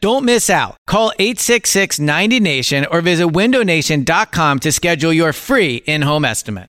Don't miss out. Call 866 90 Nation or visit windownation.com to schedule your free in home estimate.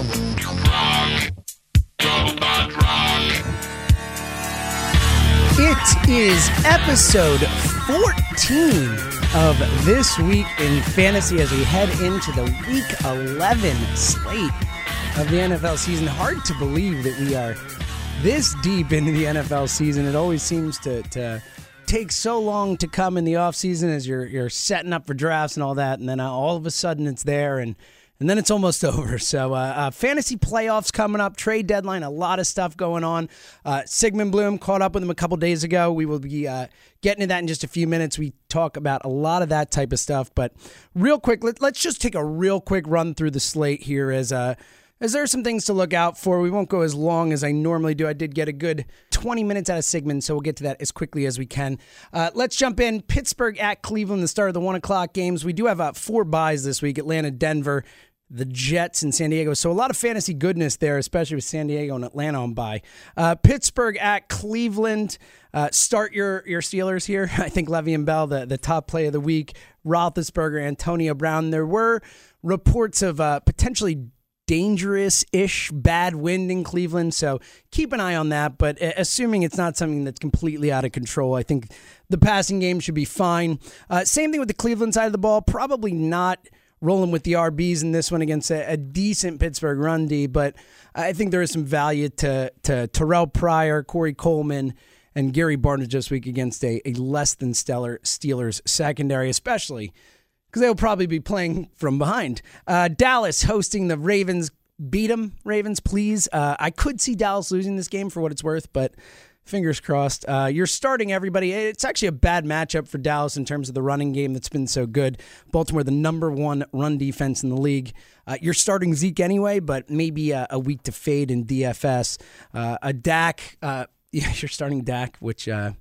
It is episode 14 of This Week in Fantasy as we head into the week 11 slate of the NFL season. Hard to believe that we are this deep into the NFL season. It always seems to, to take so long to come in the offseason as you're, you're setting up for drafts and all that. And then all of a sudden it's there and and then it's almost over. So, uh, uh, fantasy playoffs coming up, trade deadline, a lot of stuff going on. Uh, Sigmund Bloom caught up with him a couple days ago. We will be uh, getting to that in just a few minutes. We talk about a lot of that type of stuff. But real quick, let, us just take a real quick run through the slate here as uh, as there are some things to look out for. We won't go as long as I normally do. I did get a good 20 minutes out of Sigmund, so we'll get to that as quickly as we can. Uh, let's jump in. Pittsburgh at Cleveland, the start of the one o'clock games. We do have uh, four buys this week Atlanta, Denver, the Jets in San Diego. So a lot of fantasy goodness there, especially with San Diego and Atlanta on by. Uh, Pittsburgh at Cleveland. Uh, start your your Steelers here. I think Le'Veon Bell, the, the top play of the week. Roethlisberger, Antonio Brown. There were reports of uh, potentially dangerous ish bad wind in Cleveland. So keep an eye on that. But assuming it's not something that's completely out of control, I think the passing game should be fine. Uh, same thing with the Cleveland side of the ball. Probably not rolling with the RBs in this one against a, a, decent Pittsburgh run D, but I think there is some value to to Terrelle Pryor, Corey Coleman, and Gary Barnidge this week against a, a less than stellar Steelers secondary, especially because they'll probably be playing from behind. Uh, Dallas hosting the Ravens. Beat them, Ravens, please. Uh, I could see Dallas losing this game for what it's worth, but fingers crossed. Uh, you're starting everybody. It's actually a bad matchup for Dallas in terms of the running game that's been so good. Baltimore, the number one run defense in the league. Uh, you're starting Zeke anyway, but maybe a, a week to fade in DFS. Uh, a Dak, uh, yeah, you're starting Dak, which uh,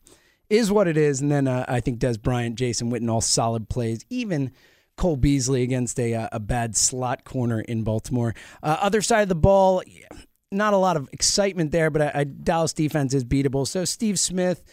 is what it is. And then uh, I think Dez Bryant, Jason Witten, all solid plays. Even Cole Beasley against a, a bad slot corner in Baltimore. other side of the ball, not a lot of excitement there, but a, a Dallas defense is beatable. So Steve Smith,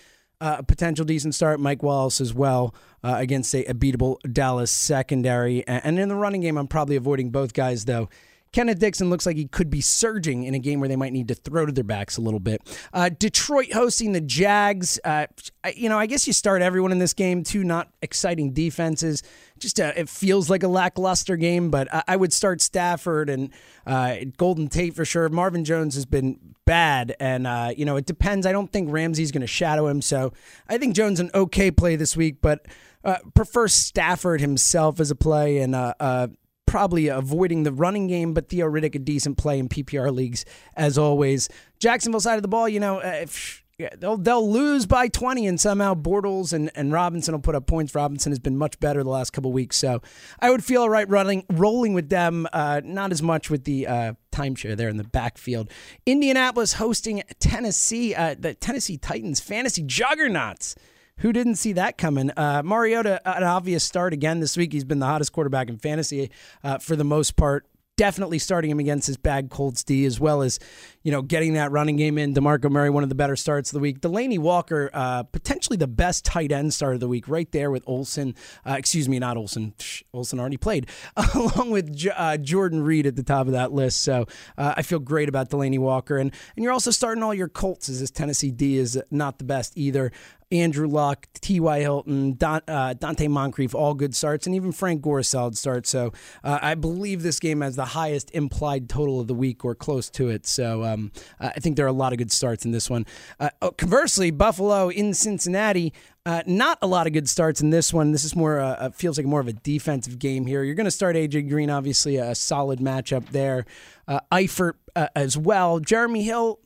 uh, a potential decent start. Mike Wallace as well uh, against a, a, beatable Dallas secondary. And, and in the running game, I'm probably avoiding both guys though. Kenneth Dixon looks like he could be surging in a game where they might need to throw to their backs a little bit. Uh, Detroit hosting the Jags. Uh, you know, I guess you start everyone in this game. Two not exciting defenses. Just uh, it feels like a lackluster game, but I, I would start Stafford and uh, Golden Tate for sure. Marvin Jones has been bad, and uh, you know it depends. I don't think Ramsey's going to shadow him, so I think Jones an okay play this week, but. Uh, prefer Stafford himself as a play, and uh, uh, probably avoiding the running game, but Theo Riddick, a decent play in PPR leagues as always. Jacksonville side of the ball, you know, uh, if, yeah, they'll they'll lose by 20 and somehow Bortles and, and Robinson will put up points. Robinson has been much better the last couple weeks, so I would feel all right running rolling with them. Uh, not as much with the uh, timeshare there in the backfield. Indianapolis hosting Tennessee, uh, the Tennessee Titans fantasy juggernauts Who didn't see that coming? Uh, Mariota, an obvious start again this week. He's been the hottest quarterback in fantasy uh, for the most part definitely starting him against his bad Colts D, as well as you know getting that running game in. Demarco Murray, one of the better starts of the week. Delanie Walker, uh, potentially the best tight end start of the week, right there with Olsen. Uh, excuse me, not Olsen. Olson already played, along with J- uh, Jordan Reed at the top of that list. So uh, I feel great about Delanie Walker, and and you're also starting all your Colts as this Tennessee D is not the best either. Andrew Luck, T.Y. Hilton, Don, uh, Donte Moncrief, all good starts, and even Frank Gore solid start. So uh, I believe this game has the highest implied total of the week or close to it. So um, I think there are a lot of good starts in this one. Uh, oh, conversely, Buffalo in Cincinnati. Uh, not a lot of good starts in this one. This is more uh, feels like more of a defensive game here. You're going to start AJ Green, obviously a solid matchup there. Uh, Eifert uh, as well. Jeremy Hill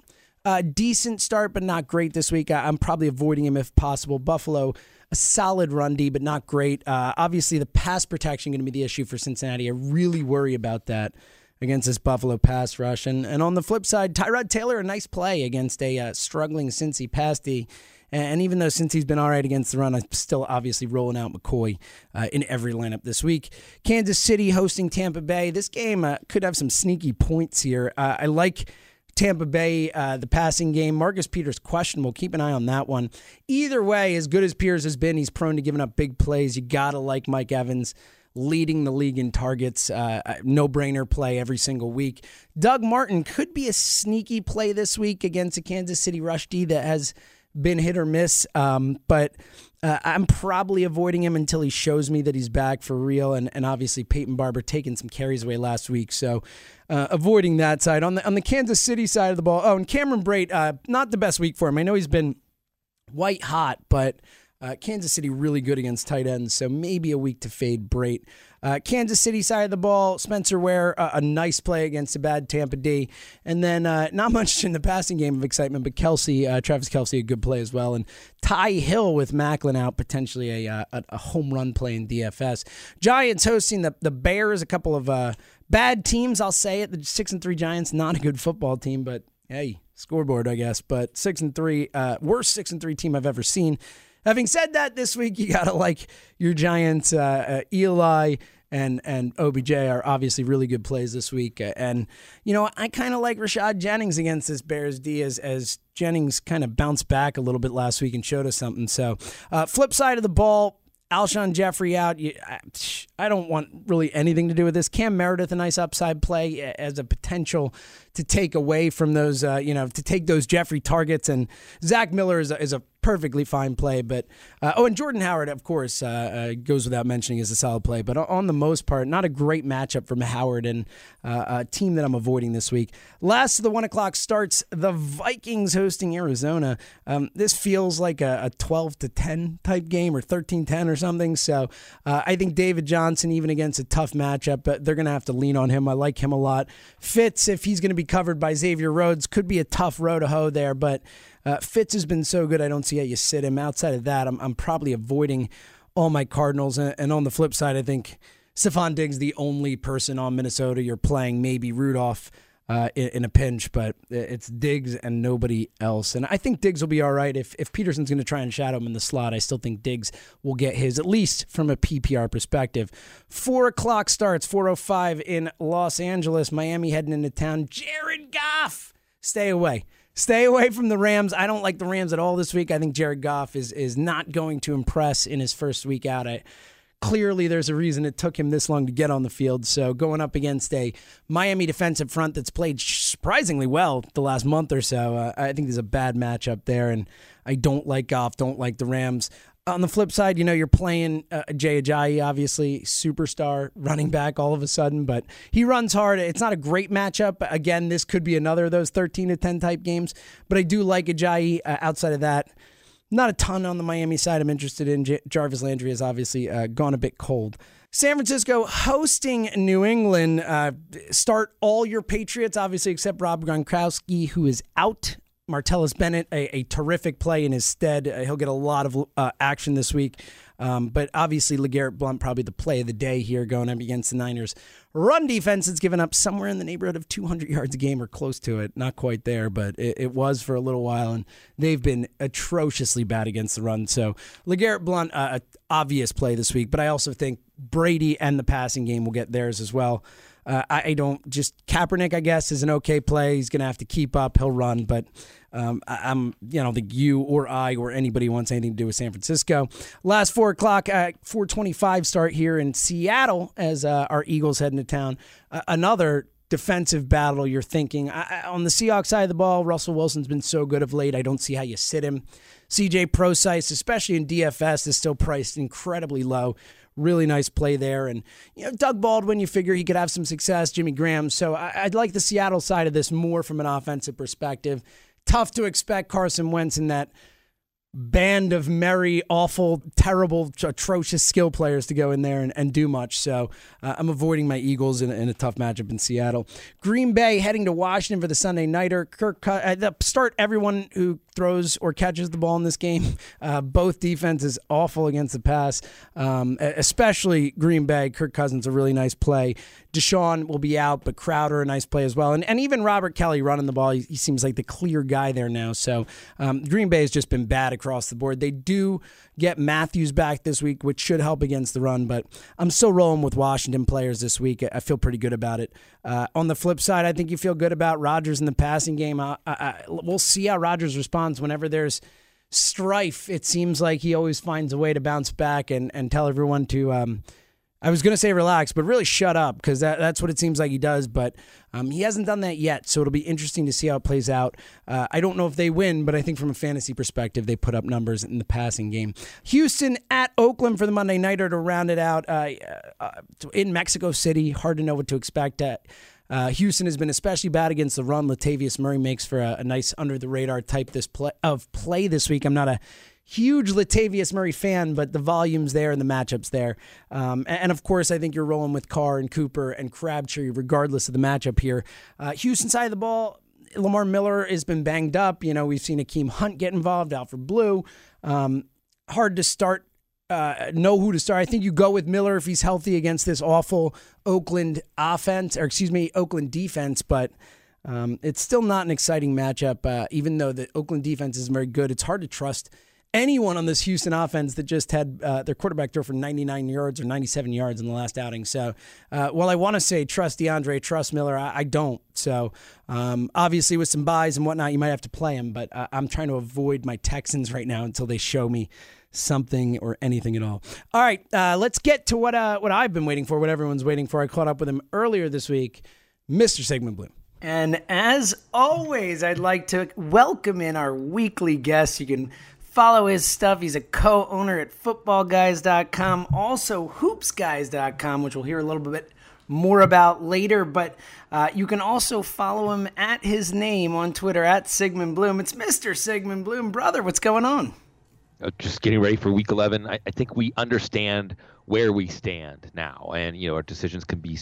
uh, decent start, but not great this week. I, am probably avoiding him if possible. Buffalo, a solid run D, but not great. Uh, obviously, the pass protection going to be the issue for Cincinnati. I really worry about that against this Buffalo pass rush. And and on the flip side, Tyrod Taylor, a nice play against a uh, struggling Cincy pass D. And even though since he's been all right against the run, I'm still obviously rolling out McCoy uh, in every lineup this week. Kansas City hosting Tampa Bay. This game uh, could have some sneaky points here. Uh, I like Tampa Bay, uh, the passing game. Marcus Peters questionable. Keep an eye on that one. Either way, as good as Peters has been, he's prone to giving up big plays. You gotta like Mike Evans leading the league in targets. Uh, no brainer play every single week. Doug Martin could be a sneaky play this week against a Kansas City rush D that has been hit or miss. Um, but uh, I'm probably avoiding him until he shows me that he's back for real. And, and obviously, Peyton Barber taking some carries away last week. So uh, avoiding that side. On the, on the Kansas City side of the ball, oh, and Cameron Brate, uh, not the best week for him. I know he's been white hot, but uh, Kansas City really good against tight ends, so maybe a week to fade Brate. Uh, Kansas City side of the ball, Spencer Ware, uh, a nice play against a bad Tampa D. And then uh, not much in the passing game of excitement, but Kelce, uh, Travis Kelce, a good play as well. And Ty Hill with Maclin out, potentially a, uh, a, a, home run play in DFS. Giants hosting the, the Bears, a couple of bad teams, I'll say it. The 6 and 3 Giants, not a good football team, but hey, scoreboard, I guess. But 6 and 3, worst 6 and 3 team I've ever seen. Having said that, this week you gotta like your Giants. Uh, uh, Eli and and OBJ are obviously really good plays this week. And you know, I kind of like Rashad Jennings against this Bears D as, as Jennings kind of bounced back a little bit last week and showed us something. So, uh, flip side of the ball, Alshon Jeffery out. I don't want really anything to do with this. Cam Meredith, a nice upside play as a potential to take away from those, uh, you know, to take those Jeffery targets. And Zach Miller is a, is a perfectly fine play. But uh, oh, and Jordan Howard, of course, uh, uh, goes without mentioning, is a solid play. But on the most part, not a great matchup from Howard and uh, a team that I'm avoiding this week. Last of the one o'clock starts the Vikings hosting Arizona. Um, this feels like a, a, 12 to 10 type game or 13 10 or something. So uh, I think David Johnson, even against a tough matchup, but they're going to have to lean on him. I like him a lot. Fitz, if he's going to be covered by Xavier Rhodes, could be a tough row to hoe there, but uh, Fitz has been so good, I don't see how you sit him. Outside of that, I'm, I'm probably avoiding all my Cardinals. And, and on the flip side, I think Stefon Diggs, the only person on Minnesota you're playing, maybe Rudolph. Uh, in, in, a pinch, but it's Diggs and nobody else. And I think Diggs will be all right. If, if Peterson's going to try and shadow him in the slot, I still think Diggs will get his, at least from a PPR perspective. Four o'clock starts, 4.05 in Los Angeles. Miami heading into town. Jared Goff, stay away. Stay away from the Rams. I don't like the Rams at all this week. I think Jared Goff is is not going to impress in his first week out. I, clearly, there's a reason it took him this long to get on the field. So going up against a Miami defensive front that's played surprisingly well the last month or so, uh, I think there's a bad matchup there. And I don't like Goff. Don't like the Rams on the flip side, you know, you're playing uh, Jay Ajayi, obviously superstar running back all of a sudden, but he runs hard. It's not a great matchup. Again, this could be another of those 13 to 10 type games, but I do like Ajayi. Uh, outside of that, not a ton on the Miami side. I'm interested in J- Jarvis Landry has obviously uh, gone a bit cold. San Francisco hosting New England. Uh, start all your Patriots, obviously, except Rob Gronkowski, who is out Martellus Bennett, a, a terrific play in his stead. Uh, he'll get a lot of uh, action this week. Um, but obviously, LeGarrette Blunt probably the play of the day here going up against the Niners. Run defense has given up somewhere in the neighborhood of 200 yards a game or close to it. Not quite there, but it, it was for a little while, and they've been atrociously bad against the run. So LeGarrette Blunt, uh, obvious play this week. But I also think Brady and the passing game will get theirs as well. Uh, I, I, don't just Kaepernick. I guess is an okay play. He's going to have to keep up. He'll run, but um, I, am you know, think you or I or anybody wants anything to do with San Francisco. Last four o'clock at 4:25 start here in Seattle as uh, our Eagles head into town. Uh, another defensive battle. You're thinking I, on the Seahawks side of the ball. Russell Wilson's been so good of late. I don't see how you sit him. CJ Prosise, especially in DFS, is still priced incredibly low really nice play there. And you know, Doug Baldwin, you figure he could have some success. Jimmy Graham. So I, would like the Seattle side of this more from an offensive perspective. Tough to expect Carson Wentz in that band of merry, awful, terrible, atrocious skill players to go in there and, and do much. So uh, I'm avoiding my Eagles in, in, a tough matchup in Seattle. Green Bay heading to Washington for the Sunday Nighter. Kirk, uh, start everyone who throws or catches the ball in this game. Uh, both defenses awful against the pass, um, especially Green Bay. Kirk Cousins a really nice play. DeSean will be out, but Crowder a nice play as well, and and even Robert Kelley running the ball. He, he seems like the clear guy there now. So um, Green Bay has just been bad across the board. They do get Matthews back this week, which should help against the run. But I'm still rolling with Washington players this week. I feel pretty good about it. Uh, on the flip side, I think you feel good about Rodgers in the passing game. I, I, we'll see how Rodgers responds whenever there's strife. It seems like he always finds a way to bounce back and, and tell everyone to. Um, I was going to say relax, but really shut up because that, that's what it seems like he does. But um, he hasn't done that yet, so it'll be interesting to see how it plays out. Uh, I don't know if they win, but I think from a fantasy perspective, they put up numbers in the passing game. Houston at Oakland for the Monday Nighter to round it out uh, uh, in Mexico City. Hard to know what to expect. Uh, Houston has been especially bad against the run. Latavius Murray makes for a, a nice under the radar type this play, of play this week. I'm not a huge Latavius Murray fan, but the volume's there and the matchups there. Um, and, and, of course, I think you're rolling with Carr and Cooper and Crabtree, regardless of the matchup here. Uh, Houston side of the ball, Lamar Miller has been banged up. You know, we've seen Akeem Hunt get involved, Alfred Blue. Um, hard to start. Uh, know who to start. I think you go with Miller if he's healthy against this awful Oakland offense, or excuse me, Oakland defense. But um, it's still not an exciting matchup. Uh, even though the Oakland defense is very good, it's hard to trust anyone on this Houston offense that just had uh, their quarterback throw for 99 yards or 97 yards in the last outing. So, uh, while I want to say trust DeAndre, trust Miller, I, I don't. So, um, obviously, with some buys and whatnot, you might have to play him, but uh, I'm trying to avoid my Texans right now until they show me something or anything at all. All right, uh, let's get to what uh, what I've been waiting for, what everyone's waiting for. I caught up with him earlier this week, Mr. Sigmund Bloom. And as always, I'd like to welcome in our weekly guest. You can Follow his stuff. He's a co owner at footballguys.com, also hoopsguys.com, which we'll hear a little bit more about later. But uh, you can also follow him at his name on Twitter at Sigmund Bloom. It's Mr. Sigmund Bloom. Brother, what's going on? Uh, just getting ready for week 11. I, I, think we understand where we stand now. And, you know, our decisions can be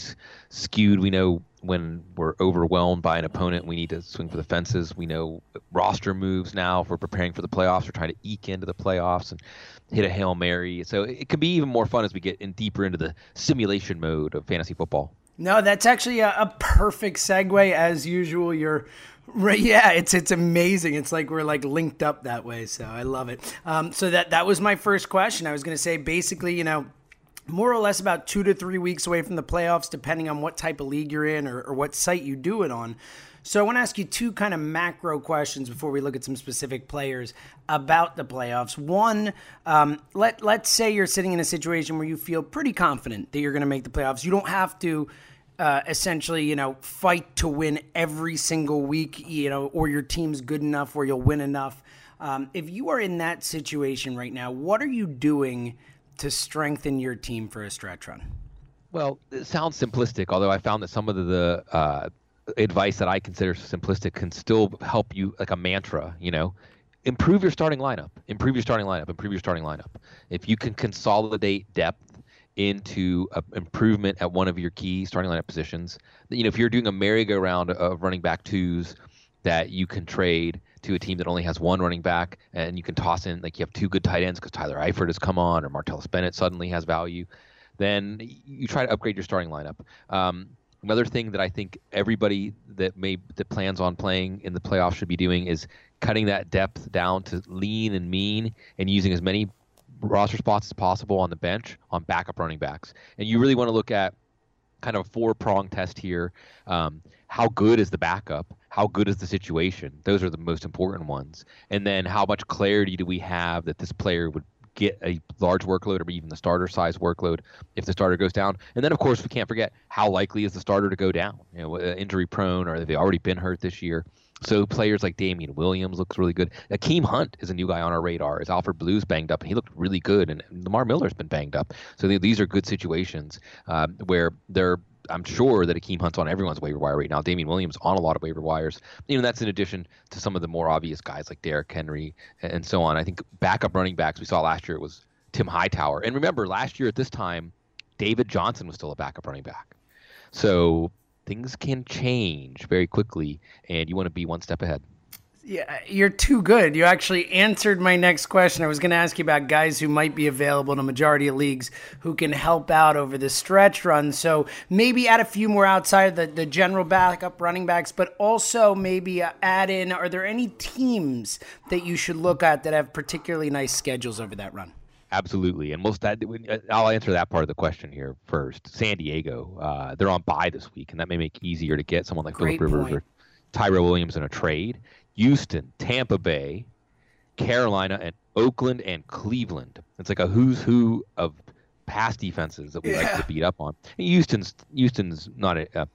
skewed. We know when we're overwhelmed by an opponent, we need to swing for the fences. We know roster moves now. If we're preparing for the playoffs, we're trying to eke into the playoffs and hit a Hail Mary. So it can be even more fun as we get in deeper into the simulation mode of fantasy football. No, that's actually a, a perfect segue. As usual, you're Right, yeah, it's it's amazing. It's like we're like linked up that way, so I love it. Um, so that that was my first question. I was going to say basically, you know, more or less about two to three weeks away from the playoffs, depending on what type of league you're in or, or what site you do it on. So I want to ask you two kind of macro questions before we look at some specific players about the playoffs. One, um, let let's say you're sitting in a situation where you feel pretty confident that you're going to make the playoffs. You don't have to uh, essentially, you know, fight to win every single week, you know, or your team's good enough where you'll win enough. Um, if you are in that situation right now, what are you doing to strengthen your team for a stretch run? Well, it sounds simplistic, although I found that some of the uh, advice that I consider simplistic can still help you like a mantra, you know. Improve your starting lineup. Improve your starting lineup. Improve your starting lineup. If you can consolidate depth into an improvement at one of your key starting lineup positions, you know, if you're doing a merry-go-round of running back twos that you can trade to a team that only has one running back, and you can toss in like you have two good tight ends because Tyler Eifert has come on or Martellus Bennett suddenly has value, then you try to upgrade your starting lineup. Um, another thing that I think everybody that may that plans on playing in the playoffs should be doing is cutting that depth down to lean and mean and using as many roster spots as possible on the bench on backup running backs. And you really want to look at kind of a four prong test here. Um, how good is the backup? How good is the situation? Those are the most important ones. And then how much clarity do we have that this player would get a large workload or even the starter size workload if the starter goes down. And then, of course, we can't forget how likely is the starter to go down? You know, uh, injury prone or have they already been hurt this year? So players like Damien Williams looks really good. Akeem Hunt is a new guy on our radar. Is Alfred Blue's banged up and he looked really good, and Lamar Miller's been banged up. So these are good situations um, where they're. I'm sure that Akeem Hunt's on everyone's waiver wire right now. Damien Williams on a lot of waiver wires. You know that's in addition to some of the more obvious guys like Derrick Henry and so on. I think backup running backs we saw last year was Tim Hightower, and remember last year at this time, David Johnson was still a backup running back. So things can change very quickly, and you want to be one step ahead. Yeah, you're too good. You actually answered my next question. I was going to ask you about guys who might be available in a majority of leagues who can help out over the stretch run. So maybe add a few more outside the, the general backup running backs, but also maybe uh, add in are there any teams that you should look at that have particularly nice schedules over that run? Absolutely, and most that uh, I'll answer that part of the question here first. San Diego, uh, they're on bye this week, and that may make it easier to get someone like Great Philip Rivers or Tyrell Williams in a trade. Houston, Tampa Bay, Carolina, and Oakland and Cleveland. It's like a who's who of pass defenses that we yeah. like to beat up on. Houston's Houston's not a, uh,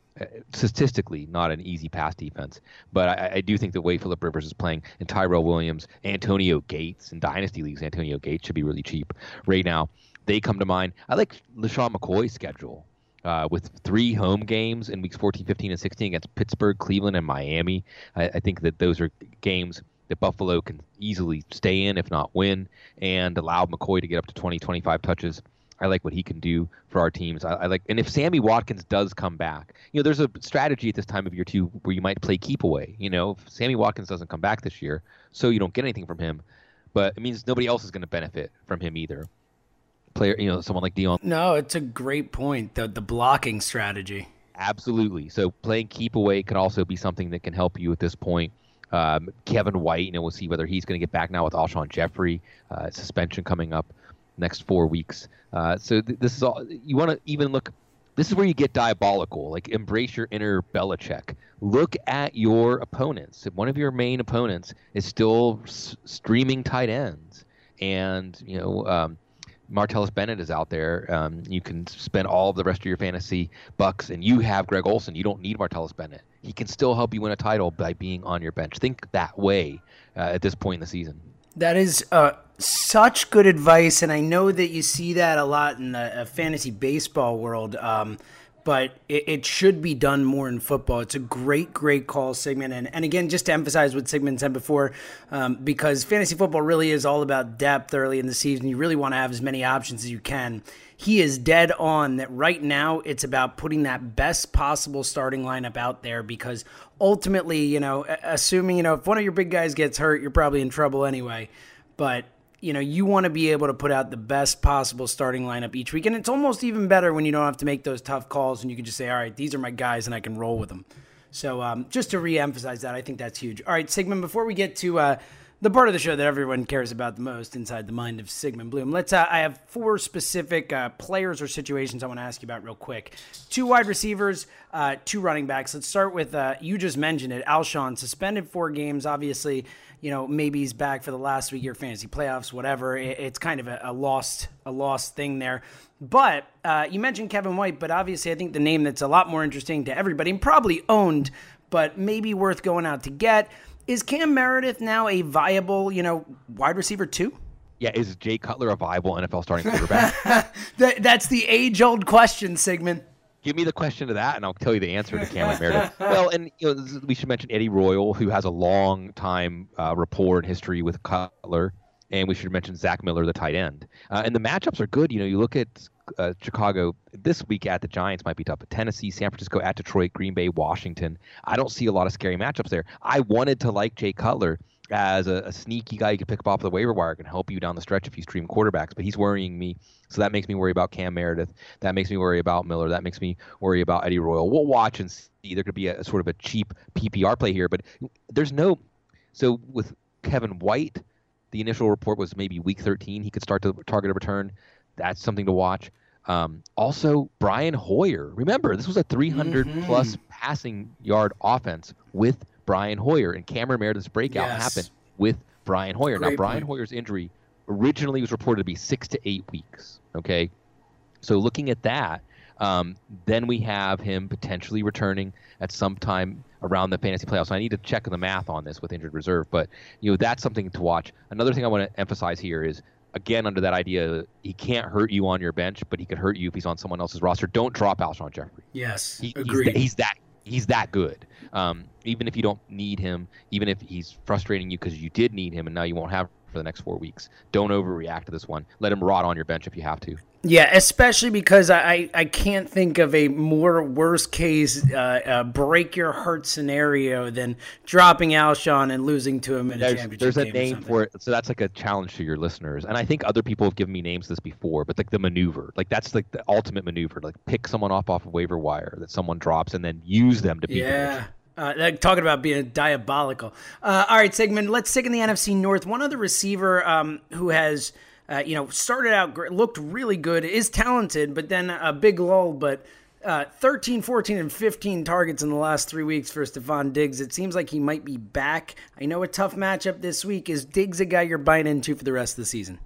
statistically not an easy pass defense, but I, I, do think the way Philip Rivers is playing and Tyrell Williams, Antonio Gates in dynasty leagues, Antonio Gates should be really cheap right now. They come to mind. I like LeSean McCoy's schedule. Uh, with three home games in weeks 14, 15, and 16 against Pittsburgh, Cleveland, and Miami. I, I think that those are games that Buffalo can easily stay in, if not win, and allow McCoy to get up to 20, 25 touches I like what he can do for our teams. I, I, like, and if Sammy Watkins does come back, you know, there's a strategy at this time of year too where you might play keep away. You know, if Sammy Watkins doesn't come back this year, so you don't get anything from him, but it means nobody else is going to benefit from him either. Player, you know, someone like Dion. No, it's a great point. The the blocking strategy. Absolutely. So playing keep away can also be something that can help you at this point. Um, Kevin White, you know, we'll see whether he's going to get back now with Alshon Jeffery uh, suspension coming up next four weeks. Uh, so th- this is all you want to even look. This is where you get diabolical. Like embrace your inner Belichick. Look at your opponents. If one of your main opponents is still s- streaming tight ends, and you know um, Martellus Bennett is out there, um, you can spend all of the rest of your fantasy bucks, and you have Greg Olsen. You don't need Martellus Bennett. He can still help you win a title by being on your bench. Think that way uh, at this point in the season. That is uh, such good advice, and I know that you see that a lot in the uh, fantasy baseball world. Um, but it, it, should be done more in football. It's a great, great call, Sigmund. And, and again, just to emphasize what Sigmund said before, um, because fantasy football really is all about depth early in the season. You really want to have as many options as you can. He is dead on that right now. It's about putting that best possible starting lineup out there because ultimately, you know, assuming, you know, if one of your big guys gets hurt, you're probably in trouble anyway. But you know, you want to be able to put out the best possible starting lineup each week. And it's almost even better when you don't have to make those tough calls and you can just say, all right, these are my guys and I can roll with them. So um, just to re-emphasize that, I think that's huge. All right, Sigmund, before we get to uh, the part of the show that everyone cares about the most inside the mind of Sigmund Bloom. Let's. Uh, I have four specific uh, players or situations I want to ask you about real quick. Two wide receivers, uh, two running backs. Let's start with uh, you just mentioned it. Alshon suspended four games. Obviously, you know maybe he's back for the last week of your fantasy playoffs. Whatever. It, it's kind of a, a, lost a lost thing there. But uh, you mentioned Kevin White, but obviously I think the name that's a lot more interesting to everybody and probably owned, but maybe worth going out to get is Cam Meredith now a viable, you know, wide receiver too? Yeah, is Jay Cutler a viable NFL starting quarterback? that, that's the age old question, Sigmund. Give me the question to that, and I'll tell you the answer to Cam Meredith. Well, and you know, we should mention Eddie Royal, who has a long time uh, rapport and history with Cutler, and we should mention Zach Miller, the tight end. Uh, and the matchups are good. You know, you look at uh, Chicago this week at the Giants might be tough, but Tennessee, San Francisco at Detroit, Green Bay, Washington. I don't see a lot of scary matchups there. I wanted to like Jay Cutler as a, a, sneaky guy you could pick up off the waiver wire can help you down the stretch if you stream quarterbacks. But he's worrying me, so that makes me worry about Cam Meredith. That makes me worry about Miller. That makes me worry about Eddie Royal. We'll watch and see. There could be a, a sort of a cheap PPR play here, but there's no. So with Kevin White, the initial report was maybe week 13 he could start to target a return. That's something to watch. Um, also, Brian Hoyer. Remember, this was a 300 mm-hmm. plus passing yard offense with Brian Hoyer, and Cameron Meredith's breakout yes. happened with Brian Hoyer. Great now, Brian point. Hoyer's injury originally was reported to be six to eight weeks. Okay, so looking at that, um, then we have him potentially returning at some time around the fantasy playoffs. So I need to check the math on this with injured reserve, but you know that's something to watch. Another thing I want to emphasize here is again under that idea he can't hurt you on your bench, but he could hurt you if he's on someone else's roster. Don't drop Alshon Jeffery. Yes, he, agreed. He's, he's, that he's that good. Um, even if you don't need him, even if he's frustrating you because you did need him and now you won't have for the next four weeks. Don't overreact to this one. Let him rot on your bench if you have to. Yeah, especially because I, I can't think of a more worst case uh, uh, break your heart scenario than dropping Alshon and losing to him in there's, a championship. There's a name for it, so that's like a challenge to your listeners. And I think other people have given me names this before, but like the maneuver, like that's like the ultimate maneuver, like pick someone off off a waiver wire that someone drops and then use them to beat. Yeah. Uh, talking about being diabolical. Uh, all right, Sigmund, let's stick in the NFC North. One other receiver um, who has, uh, you know, started out, looked really good, is talented, but then a big lull. But uh, 13, 14, and 15 targets in the last three weeks for Stefon Diggs. It seems like he might be back. I know a tough matchup this week. Is Diggs a guy you're buying into for the rest of the season?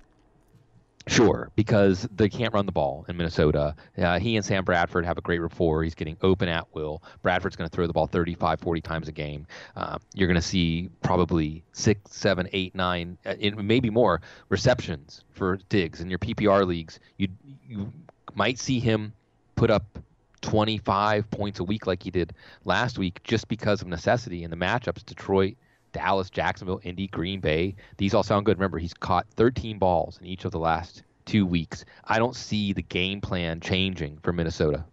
Sure, because they can't run the ball in Minnesota. Uh, he and Sam Bradford have a great rapport. He's getting open at will. Bradford's going to throw the ball 35, 40 times a game. Uh, you're going to see probably six, seven, eight, nine, uh, maybe more receptions for Diggs in your PPR leagues. You you might see him put up 25 points a week like he did last week just because of necessity in the matchups. Detroit Dallas, Jacksonville, Indy, Green Bay. These all sound good. Remember, he's caught 13 balls in each of the last two weeks. I don't see the game plan changing for Minnesota.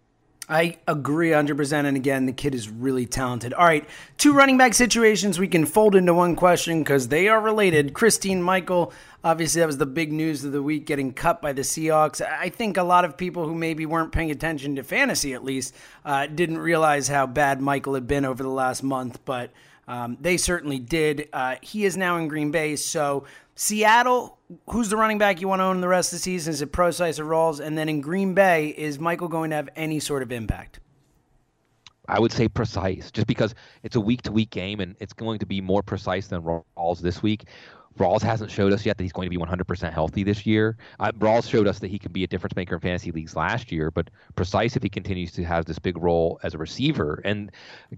I agree 100%. And again, the kid is really talented. All right, two running back situations we can fold into one question because they are related. Christine Michael, obviously, that was the big news of the week getting cut by the Seahawks. I think a lot of people who maybe weren't paying attention to fantasy, at least, uh, didn't realize how bad Michael had been over the last month. But um, they certainly did. Uh, he is now in Green Bay. So, Seattle, who's the running back you want to own the rest of the season? Is it Prosise or Rawls? And then in Green Bay, is Michael going to have any sort of impact? I would say Prosise, just because it's a week to week game and it's going to be more precise than Rawls this week. Rawls hasn't showed us yet that he's going to be 100% healthy this year. Uh, Rawls showed us that he can be a difference maker in fantasy leagues last year, but Prosise, if he continues to have this big role as a receiver. And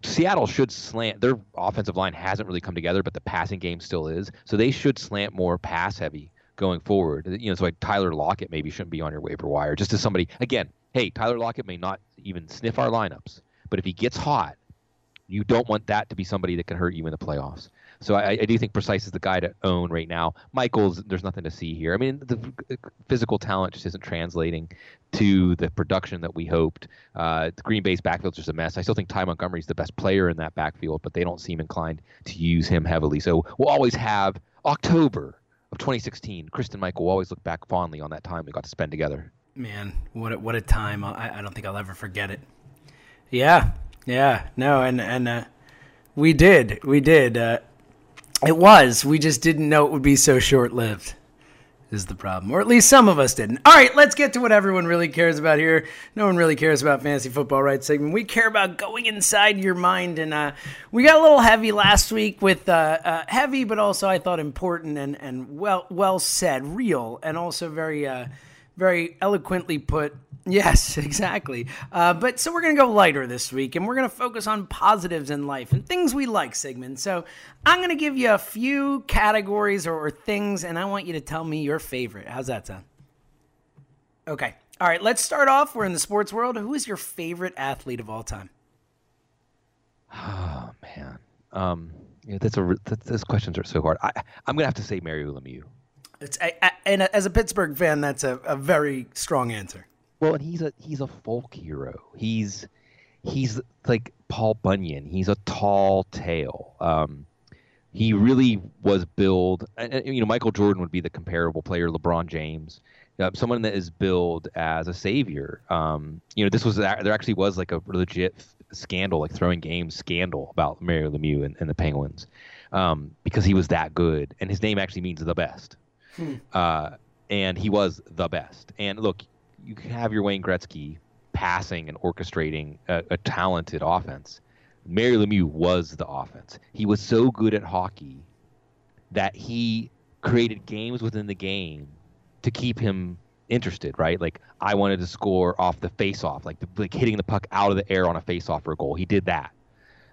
Seattle should slant. Their offensive line hasn't really come together, but the passing game still is. So they should slant more pass heavy going forward. You know, so like Tyler Lockett maybe shouldn't be on your waiver wire. Just as somebody, again, hey, Tyler Lockett may not even sniff our lineups, but if he gets hot, you don't want that to be somebody that can hurt you in the playoffs. So I, I, do think Prosise is the guy to own right now. Michaels, there's nothing to see here. I mean, the physical talent just isn't translating to the production that we hoped. Uh, the Green Bay's backfield's just a mess. I still think Ty Montgomery's the best player in that backfield, but they don't seem inclined to use him heavily. So we'll always have October of 2016. Christine Michael will always look back fondly on that time we got to spend together. Man, what a, what a time! I, I don't think I'll ever forget it. Yeah, yeah, no, and and uh, we did, we did. Uh, it was. We just didn't know it would be so short lived, is the problem. Or at least some of us didn't. All right, let's get to what everyone really cares about here. No one really cares about fantasy football, right, Sigmund? We care about going inside your mind. And uh, we got a little heavy last week with uh, uh, heavy, but also I thought important and, and well, well said, real, and also very, uh, very eloquently put Yes, exactly. Uh, but so we're going to go lighter this week and we're going to focus on positives in life and things we like, Sigmund. So I'm going to give you a few categories or, or things and I want you to tell me your favorite. How's that sound? Okay. All right, let's start off. We're in the sports world. Who is your favorite athlete of all time? Oh, man. Um, yeah, that's a, that, those questions are so hard. I, I'm going to have to say Mario Lemieux. It's, and as a Pittsburgh fan, that's a, a very strong answer. Well, and he's a he's a folk hero. He's he's like Paul Bunyan. He's a tall tale. Um, he really was billed. You know, Michael Jordan would be the comparable player, LeBron James, uh, someone that is billed as a savior. Um, you know, this was there actually was like a legit scandal, like throwing games scandal about Mario Lemieux and, and the Penguins, um, because he was that good, and his name actually means the best. Hmm. Uh, and he was the best. And look, you have your Wayne Gretzky passing and orchestrating a, a talented offense. Mario Lemieux was the offense. He was so good at hockey that he created games within the game to keep him interested, right? Like I wanted to score off the face-off, like like hitting the puck out of the air on a face-off for a goal. He did that.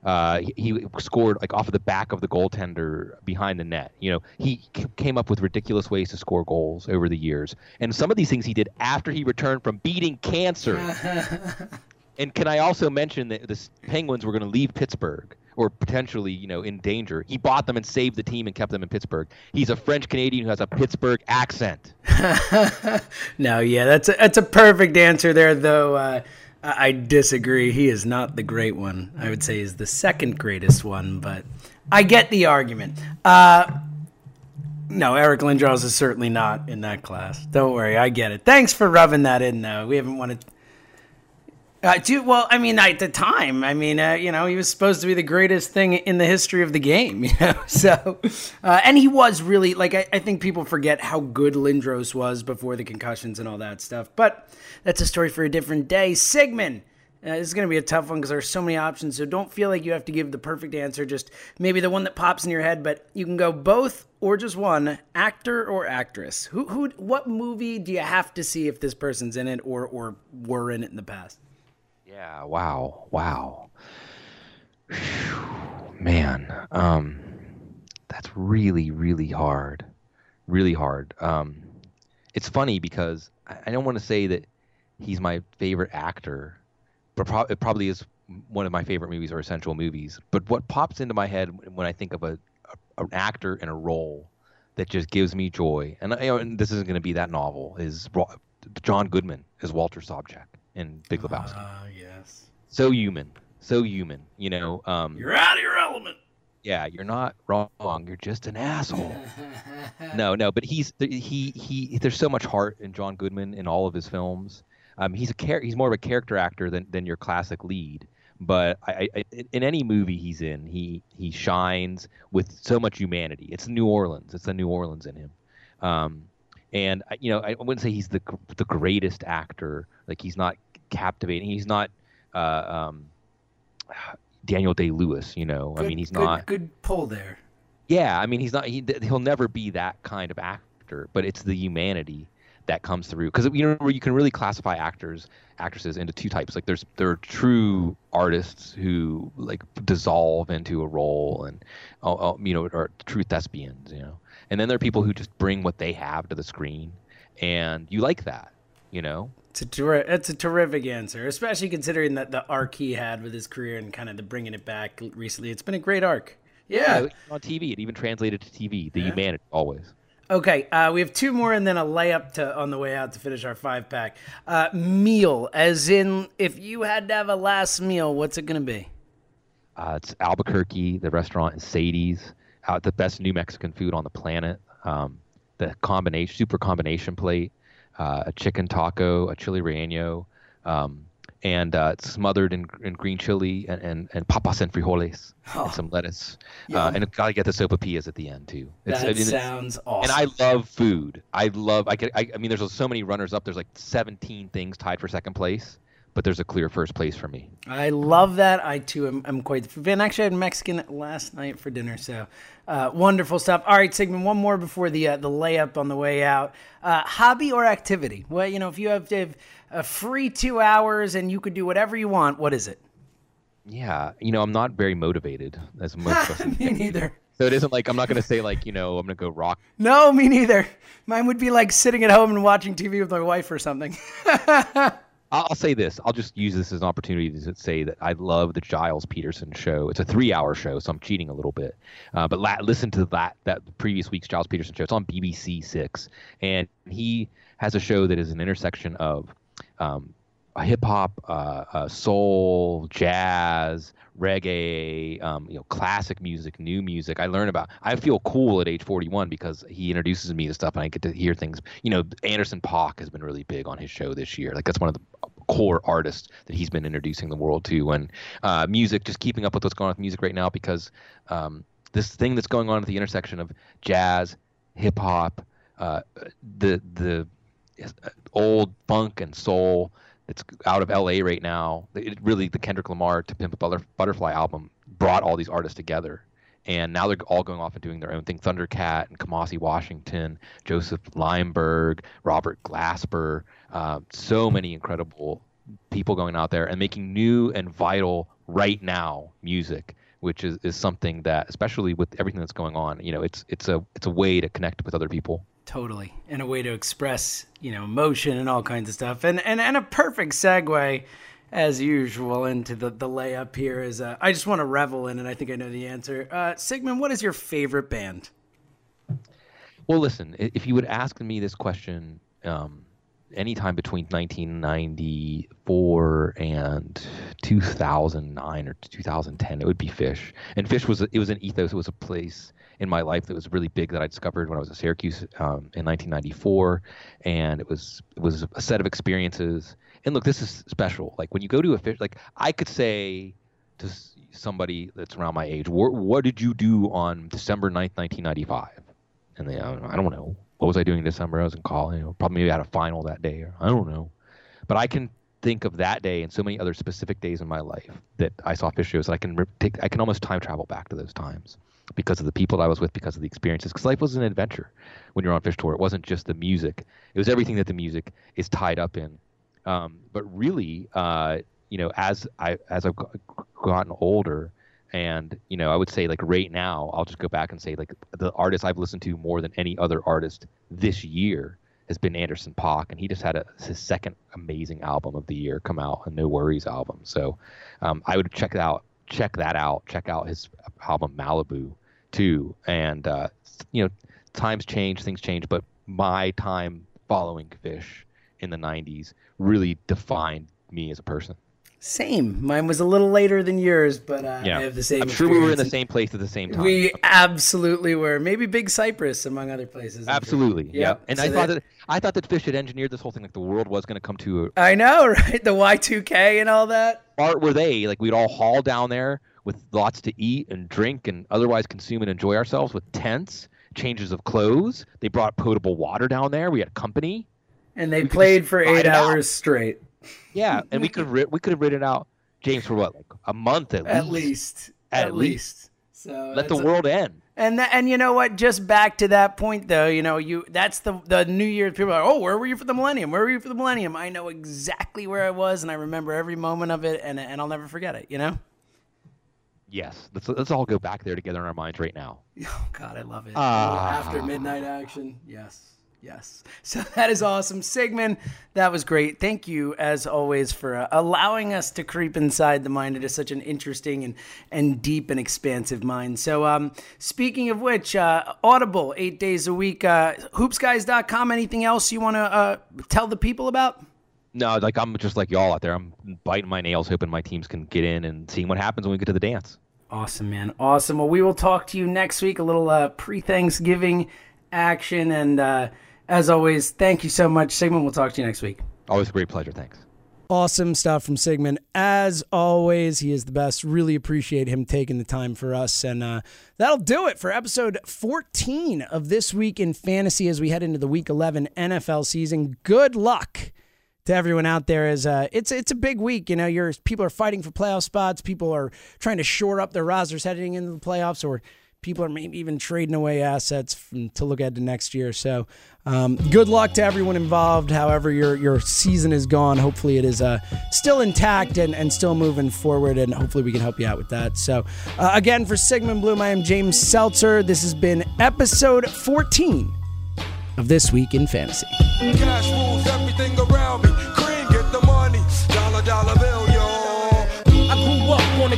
Uh, he, he, scored like off of the back of the goaltender behind the net. You know, he c- came up with ridiculous ways to score goals over the years, and some of these things he did after he returned from beating cancer. and can I also mention that the Penguins were going to leave Pittsburgh? or potentially, you know, in danger. He bought them and saved the team and kept them in Pittsburgh. He's a French Canadian who has a Pittsburgh accent. no, yeah, that's a, that's a perfect answer there, though. Uh, I disagree. He is not the great one. I would say he's the second greatest one, but I get the argument. Uh, no, Eric Lindros is certainly not in that class. Don't worry, I get it. Thanks for rubbing that in, though. We haven't wanted uh, well, I mean, at the time, I mean, uh, you know, he was supposed to be the greatest thing in the history of the game, you know. So, uh, and he was really like I, I, think people forget how good Lindros was before the concussions and all that stuff. But that's a story for a different day. Sigmund, uh, this is going to be a tough one because there's so many options. So don't feel like you have to give the perfect answer. Just maybe the one that pops in your head, but you can go both or just one, actor or actress. Who, who, what movie do you have to see if this person's in it or or were in it in the past? Yeah. Wow. Wow. Whew, man, um, that's really, really hard. Really hard. Um, it's funny because I, I don't want to say that he's my favorite actor, but pro- it probably is one of my favorite movies or essential movies. But what pops into my head when I think of a, a an actor in a role that just gives me joy, and, you know, and this isn't going to be that novel, is John Goodman as Walter Sobchak in Big Lebowski. Ah, uh, yes. So human, so human. You know. Um, you're out of your element. Yeah, you're not wrong. You're just an asshole. no, no, but he's he he. There's so much heart in John Goodman in all of his films. Um, he's a char- he's more of a character actor than than your classic lead. But I, I, in any movie he's in, he he shines with so much humanity. It's New Orleans. It's the New Orleans in him. Um, and you know, I wouldn't say he's the the greatest actor. Like he's not captivating. He's not uh, um, Daniel Day Lewis. You know, good, I mean, he's good, not. Good pull there. Yeah, I mean, he's not. He, he'll never be that kind of actor. But it's the humanity that comes through because you know where you can really classify actors actresses into two types like there's there are true artists who like dissolve into a role and uh, you know are true thespians you know and then there are people who just bring what they have to the screen and you like that you know it's a, ter- it's a terrific answer especially considering that the arc he had with his career and kind of the bringing it back recently it's been a great arc yeah, yeah on tv it even translated to tv the yeah. humanity always Okay, uh, we have two more and then a layup to on the way out to finish our five pack. Uh, meal, as in, if you had to have a last meal, what's it going to be? Uh, it's Albuquerque. The restaurant is Sadie's. Out the best New Mexican food on the planet. Um, the combination, super combination plate, uh, a chicken taco, a chili relleno, um, and uh, it's smothered in, in green chili and, and, and papas and frijoles oh. and some lettuce. Uh, and I gotta get the sopapillas at the end too. It's, that I mean, sounds awesome. And I love food. I love. I, get, I, I mean, there's so many runners up. There's like 17 things tied for second place but there's a clear first place for me. I love that. I too am, am quite the fan. Actually, I had Mexican last night for dinner, so uh, wonderful stuff. All right, Sigmund, one more before the uh, the layup on the way out. Uh, hobby or activity? Well, you know, if you have, have a free two hours and you could do whatever you want, what is it? Yeah, you know, I'm not very motivated as much. me neither. So it isn't like I'm not going to say like you know I'm going to go rock. No, me neither. Mine would be like sitting at home and watching TV with my wife or something. I'll say this. I'll just use this as an opportunity to say that I love the Gilles Peterson show. It's a three-hour show, so I'm cheating a little bit. Uh, but la- listen to that that previous week's Gilles Peterson show. It's on BBC Six, and he has a show that is an intersection of um, hip hop, uh, uh, soul, jazz, reggae, um, you know, classic music, new music. I learn about. I feel cool at age 41 because he introduces me to stuff, and I get to hear things. You know, Anderson .Paak has been really big on his show this year. Like that's one of the core artists that he's been introducing the world to, and uh, music. Just keeping up with what's going on with music right now because um, this thing that's going on at the intersection of jazz, hip hop, uh, the the uh, old funk and soul it's out of LA right now. It really the Kendrick Lamar to Pimp a Butter, Butterfly album brought all these artists together, and now they're all going off and doing their own thing. Thundercat and Kamasi Washington, Joseph Lineberg, Robert Glasper, uh, so many incredible people going out there and making new and vital right now music which is, is something that especially with everything that's going on you know it's it's a it's a way to connect with other people Totally. And a way to express, you know, emotion and all kinds of stuff. And and, and a perfect segue, as usual, into the, the layup here is uh, I just want to revel in it. I think I know the answer. Uh, Sigmund, what is your favorite band? Well, listen, if you would ask me this question um, anytime between 1994 and 2009 or 2010, it would be fish And fish was it was an ethos. It was a place in my life that was really big that I discovered when I was at Syracuse um, in 1994, and it was it was a set of experiences. And look, this is special. Like when you go to a fish like I could say to somebody that's around my age, what, what did you do on December 9th, 1995? And they, I don't know. What was I doing in December? I was in college. You know, probably maybe I had a final that day, or I don't know. But I can think of that day and so many other specific days in my life that I saw fish shows that I can take. I can almost time travel back to those times because of the people I was with, because of the experiences. Because life was an adventure when you're on fish tour. It wasn't just the music; it was everything that the music is tied up in. Um, but really, uh, you know, as I as I've gotten older, and you know, I would say like right now, I'll just go back and say like the artist I've listened to more than any other artist this year has been Anderson .Paak, and he just had a, his second amazing album of the year come out, a No Worries album. So um, I would check out check that out. Check out his album Malibu too. And uh, you know, times change, things change, but my time following fish in the '90s really defined me as a person. Same. Mine was a little later than yours, but uh, yeah. I have the same. I'm sure we were in the same place at the same time. We absolutely were. Maybe Big Cypress, among other places. I'm absolutely. Sure. Yeah. And so I thought that I thought that Phish had engineered this whole thing like the world was going to come to. A, I know, right? The Y2K and all that. Art were they like we'd all haul down there with lots to eat and drink and otherwise consume and enjoy ourselves with tents, changes of clothes. They brought potable water down there. We had company. And they we played for eight hours straight. Yeah, and we could we could have written out James for what like a month at, at least. least. At, at least. least. So let the world a, end. And that, and you know what? Just back to that point though, you know, you that's the the New Year's people are, oh, where were you for the millennium? Where were you for the millennium? I know exactly where I was, and I remember every moment of it, and and I'll never forget it. You know. Yes, let's let's all go back there together in our minds right now. Oh God, I love it. Uh, After midnight action, yes. Yes. So that is awesome. Sigmund, that was great. Thank you, as always, for uh, allowing us to creep inside the mind. It is such an interesting and, and deep and expansive mind. So, um, speaking of which, uh, Audible, eight days a week, uh, hoopsguys.com. Anything else you want to uh, tell the people about? No, like I'm just like y'all out there. I'm biting my nails, hoping my teams can get in and seeing what happens when we get to the dance. Awesome, man. Awesome. Well, we will talk to you next week. A little uh, pre Thanksgiving action and, uh, as always, thank you so much, Sigmund. We'll talk to you next week. Always a great pleasure. Thanks. Awesome stuff from Sigmund. As always, he is the best. Really appreciate him taking the time for us. And uh, that'll do it for episode 14 of This Week in Fantasy as we head into the Week 11 NFL season. Good luck to everyone out there as uh, it's it's a big week. You know, your people are fighting for playoff spots. People are trying to shore up their rosters heading into the playoffs, or people are maybe even trading away assets from, to look at the next year. So, um, good luck to everyone involved. However, your your season is gone. Hopefully, it is uh, still intact and, and still moving forward, and hopefully, we can help you out with that. So, uh, again, for Sigmund Bloom, I am James Seltzer. This has been episode 14 of This Week in Fantasy.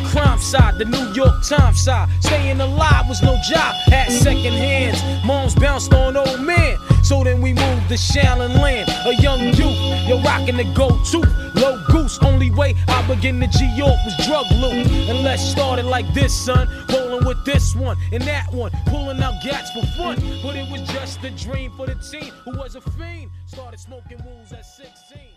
Crime side, the New York Times side. Staying alive was no job, had second hands. Moms bounced on old men, so then we moved to Shaolin land, a young youth. You're rocking the go-to, low goose. Only way I begin to G York was drug loot. And let's start it like this, son. Rolling with this one and that one, pulling out gats for fun. But it was just a dream for the team who was a fiend. Started smoking rules at 16.